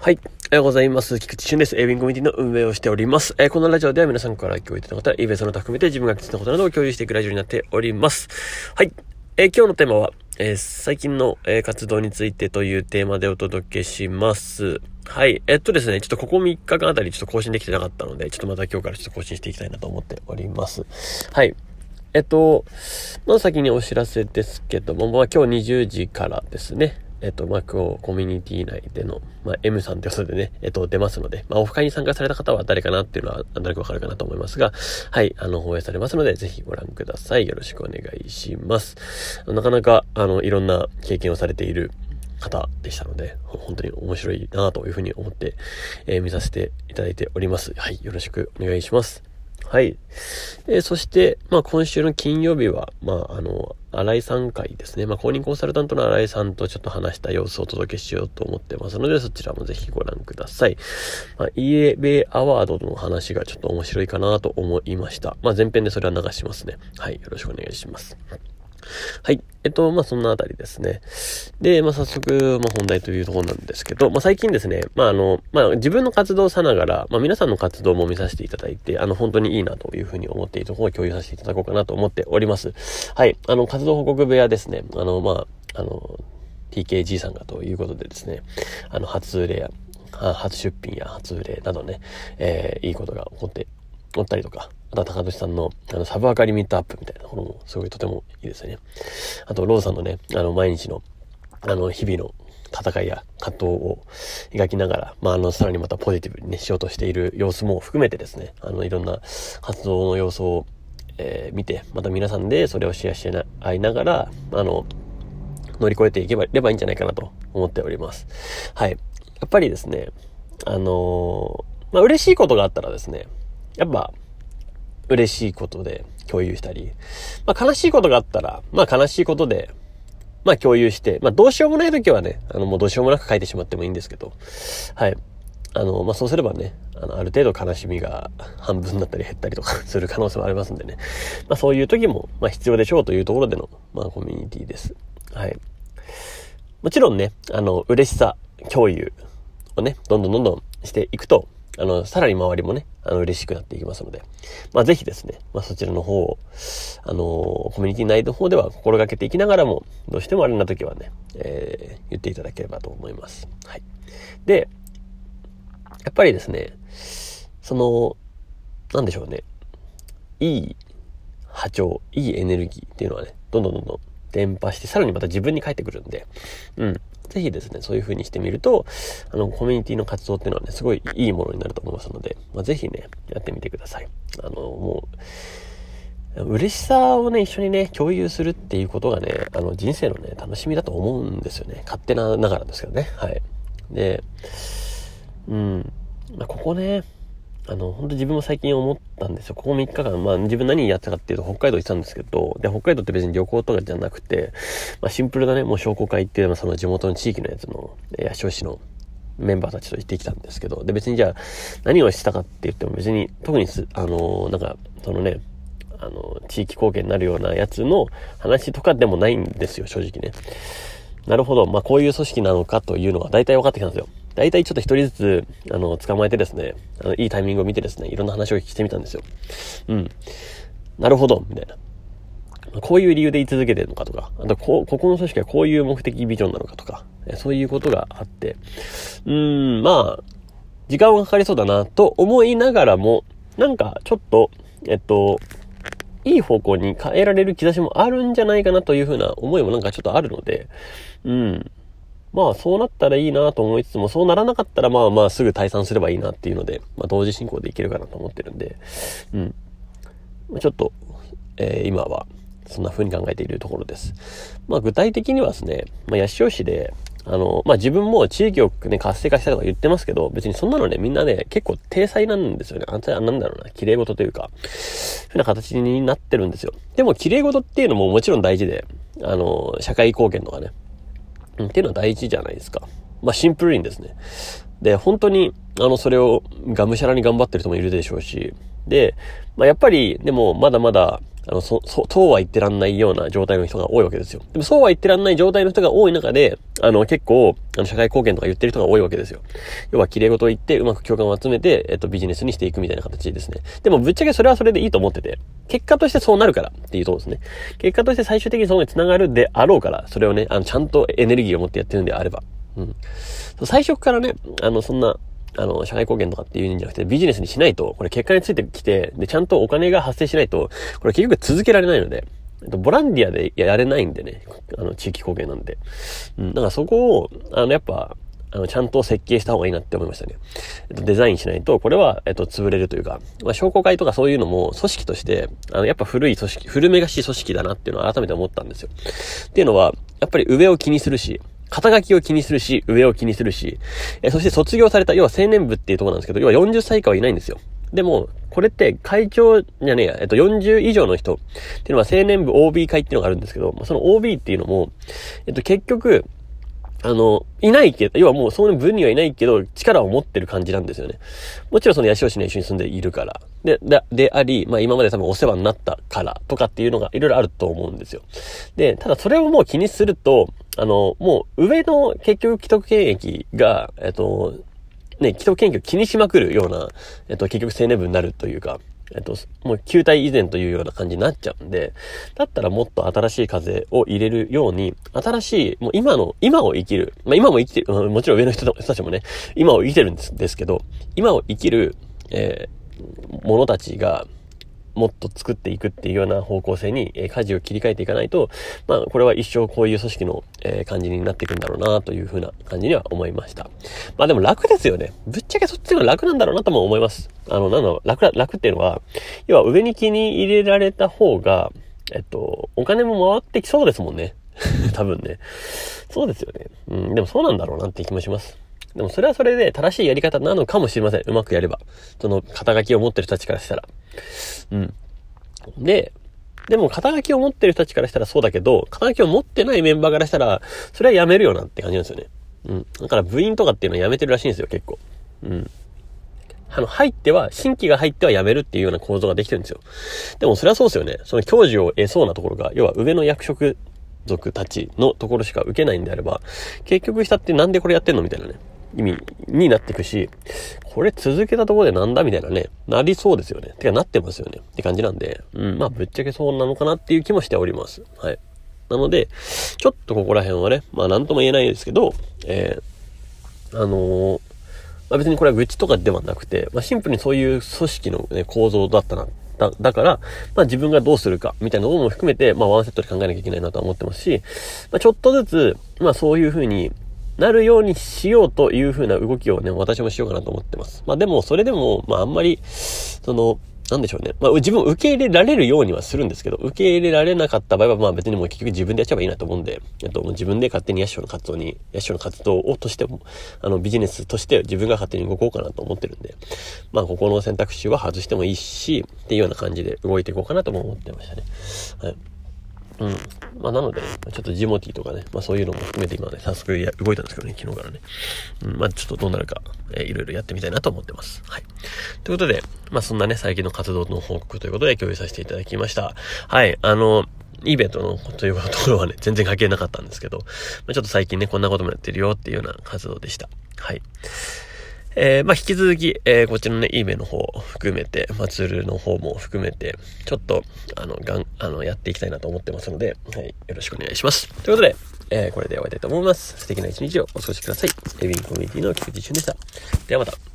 はい。おはようございます。菊池俊です。エービンコミュニティの運営をしております。えー、このラジオでは皆さんから共有いただいた方、イベントの他含めて自分が気づいたことなどを共有していくラジオになっております。はい。えー、今日のテーマは、えー、最近の、え活動についてというテーマでお届けします。はい。えっとですね、ちょっとここ3日間あたりちょっと更新できてなかったので、ちょっとまた今日からちょっと更新していきたいなと思っております。はい。えっと、まず先にお知らせですけども、まあ今日20時からですね、えっと、まあ、今日コミュニティ内での、まあ、M さんということでね、えっと、出ますので、まあ、オフ会に参加された方は誰かなっていうのは、なんとなくわかるかなと思いますが、はい、あの、放映されますので、ぜひご覧ください。よろしくお願いします。なかなか、あの、いろんな経験をされている方でしたので、本当に面白いなというふうに思って、えー、見させていただいております。はい、よろしくお願いします。はい。えー、そして、まあ、今週の金曜日は、まあ、あの、新井さん会ですね。まあ、公認コンサルタントの新井さんとちょっと話した様子をお届けしようと思ってますので、そちらもぜひご覧ください。まあ、EA アワードの話がちょっと面白いかなと思いました。まあ、前編でそれは流しますね。はい。よろしくお願いします。はい。えっと、まあ、そんなあたりですね。で、まあ、早速、まあ、本題というところなんですけど、まあ、最近ですね、まあ、あの、まあ、自分の活動さながら、まあ、皆さんの活動も見させていただいて、あの、本当にいいなというふうに思っているところを共有させていただこうかなと思っております。はい。あの、活動報告部屋ですね。あの、まあ、あの、TKG さんがということでですね、あの、初売れや、初出品や初売れなどね、えー、いいことが起こっておったりとか、あとは高俊さんの、あの、サブアカリミットアップみたいなものも、すごいとてもいいですよね。あと、ローさんのね、あの、毎日の、あの、日々の戦いや葛藤を描きながら、まあ、あの、さらにまたポジティブにね、しようとしている様子も含めてですね、あの、いろんな活動の様子を、えー、見て、また皆さんでそれをシェアし合いながら、あの、乗り越えていけばればいいんじゃないかなと思っております。はい。やっぱりですね、あのー、まあ、嬉しいことがあったらですね、やっぱ、嬉しいことで共有したり、まあ悲しいことがあったら、まあ悲しいことで、まあ共有して、まあどうしようもない時はね、あのもうどうしようもなく書いてしまってもいいんですけど、はい。あの、まあそうすればね、あの、ある程度悲しみが半分だったり減ったりとかする可能性もありますんでね。まあそういう時も、まあ必要でしょうというところでの、まあコミュニティです。はい。もちろんね、あの、嬉しさ共有をね、どんどんどんどんしていくと、あの、さらに周りもね、あの、嬉しくなっていきますので、まあ、ぜひですね、まあ、そちらの方を、あのコミュニティ内の方では心がけていきながらも、どうしてもあれな時はね、えー、言っていただければと思います。はい。で、やっぱりですね、その、なんでしょうね、いい波長、いいエネルギーっていうのはね、どんどんどんどん伝播して、さらにまた自分に返ってくるんで、うん。ぜひですね、そういう風にしてみると、あの、コミュニティの活動っていうのはね、すごいいいものになると思いますので、まあ、ぜひね、やってみてください。あの、もう、嬉しさをね、一緒にね、共有するっていうことがね、あの、人生のね、楽しみだと思うんですよね。勝手なながらですけどね。はい。で、うん。まあ、ここね、あの、本当自分も最近思ったんですよ。ここ3日間、まあ自分何やってたかっていうと北海道行ってたんですけど、で、北海道って別に旅行とかじゃなくて、まあシンプルなね、もう商工会っていうのはその地元の地域のやつの、八潮市のメンバーたちと行ってきたんですけど、で、別にじゃあ何をしたかって言っても別に、特にす、あの、なんか、そのね、あの、地域貢献になるようなやつの話とかでもないんですよ、正直ね。なるほど。まあ、こういう組織なのかというのが大体分かってきたんですよ。大体ちょっと一人ずつ、あの、捕まえてですね、あの、いいタイミングを見てですね、いろんな話をしてみたんですよ。うん。なるほど、みたいな。こういう理由で言い続けてるのかとか、あと、こ、ここの組織はこういう目的ビジョンなのかとか、そういうことがあって、うーん、まあ、時間はかかりそうだなと思いながらも、なんか、ちょっと、えっと、いい方向に変えられる兆しもあるんじゃないかなというふうな思いもなんかちょっとあるので、うん。まあそうなったらいいなと思いつつも、そうならなかったらまあまあすぐ退散すればいいなっていうので、まあ同時進行でいけるかなと思ってるんで、うん。ちょっと、えー、今はそんな風に考えているところです。まあ具体的にはですね、まあ八潮市で、あの、まあ、自分も地域をね、活性化したとか言ってますけど、別にそんなのね、みんなね、結構体裁なんですよね。あんたなんだろうな、綺麗事というか、そういうな形になってるんですよ。でも、綺麗事っていうのももちろん大事で、あの、社会貢献とかね、っていうのは大事じゃないですか。まあ、シンプルにですね。で、本当に、あの、それをがむしゃらに頑張ってる人もいるでしょうし、で、まあ、やっぱり、でも、まだまだ、あの、そ、そ、そうは言ってらんないような状態の人が多いわけですよ。でもそうは言ってらんない状態の人が多い中で、あの、結構、あの、社会貢献とか言ってる人が多いわけですよ。要は、綺麗事を言って、うまく共感を集めて、えっと、ビジネスにしていくみたいな形ですね。でも、ぶっちゃけそれはそれでいいと思ってて、結果としてそうなるからっていうとこですね。結果として最終的にそこに繋がるであろうから、それをね、あの、ちゃんとエネルギーを持ってやってるんであれば。うん。最初からね、あの、そんな、あの、社会貢献とかっていうんじゃなくて、ビジネスにしないと、これ結果についてきて、で、ちゃんとお金が発生しないと、これ結局続けられないので、ボランティアでやれないんでね、あの、地域貢献なんで。うん、だからそこを、あの、やっぱ、あの、ちゃんと設計した方がいいなって思いましたね。えっと、デザインしないと、これは、えっと、潰れるというか、まあ、商工会とかそういうのも、組織として、あの、やっぱ古い組織、古めがしい組織だなっていうのは改めて思ったんですよ。っていうのは、やっぱり上を気にするし、肩書きを気にするし、上を気にするし、えそして卒業された、要は青年部っていうところなんですけど、要は40歳以下はいないんですよ。でも、これって会長じゃねえや、えっと40以上の人っていうのは青年部 OB 会っていうのがあるんですけど、その OB っていうのも、えっと結局、あの、いないけど、要はもうその分にはいないけど、力を持ってる感じなんですよね。もちろんその八潮市に一緒に住んでいるから。で、で、であり、まあ今まで多分お世話になったからとかっていうのがいろいろあると思うんですよ。で、ただそれをもう気にすると、あの、もう上の結局既得権益が、えっと、ね、既得権益を気にしまくるような、えっと、結局青年部になるというか、えっと、もう球体以前というような感じになっちゃうんで、だったらもっと新しい風を入れるように、新しい、もう今の、今を生きる、まあ今も生きてる、もちろん上の人たちもね、今を生きてるんですですけど、今を生きる、えー、者たちが、もっと作っていくっていうような方向性に、えー、舵を切り替えていかないと、まあ、これは一生こういう組織の、えー、感じになっていくんだろうな、というふうな感じには思いました。まあでも楽ですよね。ぶっちゃけそっちが楽なんだろうなとも思います。あの、なんだろう、楽、楽っていうのは、要は上に気に入れられた方が、えっと、お金も回ってきそうですもんね。多分ね。そうですよね。うん、でもそうなんだろうなって気もします。でもそれはそれで正しいやり方なのかもしれません。うまくやれば。その肩書きを持ってる人たちからしたら。うん。で、でも肩書きを持ってる人たちからしたらそうだけど、肩書きを持ってないメンバーからしたら、それはやめるよなって感じなんですよね。うん。だから部員とかっていうのはやめてるらしいんですよ、結構。うん。あの、入っては、新規が入っては辞めるっていうような構造ができてるんですよ。でもそれはそうですよね。その教授を得そうなところが、要は上の役職族たちのところしか受けないんであれば、結局したってなんでこれやってんのみたいなね。意味になっていくし、これ続けたところでなんだみたいなね、なりそうですよね。てかなってますよね。って感じなんで、うん、まあぶっちゃけそうなのかなっていう気もしております。はい。なので、ちょっとここら辺はね、まあなんとも言えないですけど、えー、あのー、まあ別にこれは愚痴とかではなくて、まあシンプルにそういう組織のね、構造だったなだ、だから、まあ自分がどうするか、みたいなことも含めて、まあワンセットで考えなきゃいけないなとは思ってますし、まあちょっとずつ、まあそういうふうに、なるようにしようという風な動きをね、私もしようかなと思ってます。まあでも、それでも、まああんまり、その、なんでしょうね。まあ自分を受け入れられるようにはするんですけど、受け入れられなかった場合は、まあ別にもう結局自分でやっちゃえばいいなと思うんで、えっと、もう自分で勝手にヤッショの活動に、ヤッショの活動をとしても、あのビジネスとして自分が勝手に動こうかなと思ってるんで、まあここの選択肢は外してもいいし、っていうような感じで動いていこうかなとも思ってましたね。はい。うん。まあ、なので、ね、ちょっとジモティとかね、まあそういうのも含めて今ね、早速や動いたんですけどね、昨日からね。うん、まあちょっとどうなるか、えー、いろいろやってみたいなと思ってます。はい。ということで、まあそんなね、最近の活動の報告ということで共有させていただきました。はい。あの、イベントのというところはね、全然関係なかったんですけど、まあ、ちょっと最近ね、こんなこともやってるよっていうような活動でした。はい。えー、まあ、引き続き、えー、こっちのね、いい目の方含めて、まあ、ツールの方も含めて、ちょっと、あの、がん、あの、やっていきたいなと思ってますので、はい、よろしくお願いします。ということで、えー、これで終わりたいと思います。素敵な一日をお過ごしください。エビンコミュニティの菊池俊でした。ではまた。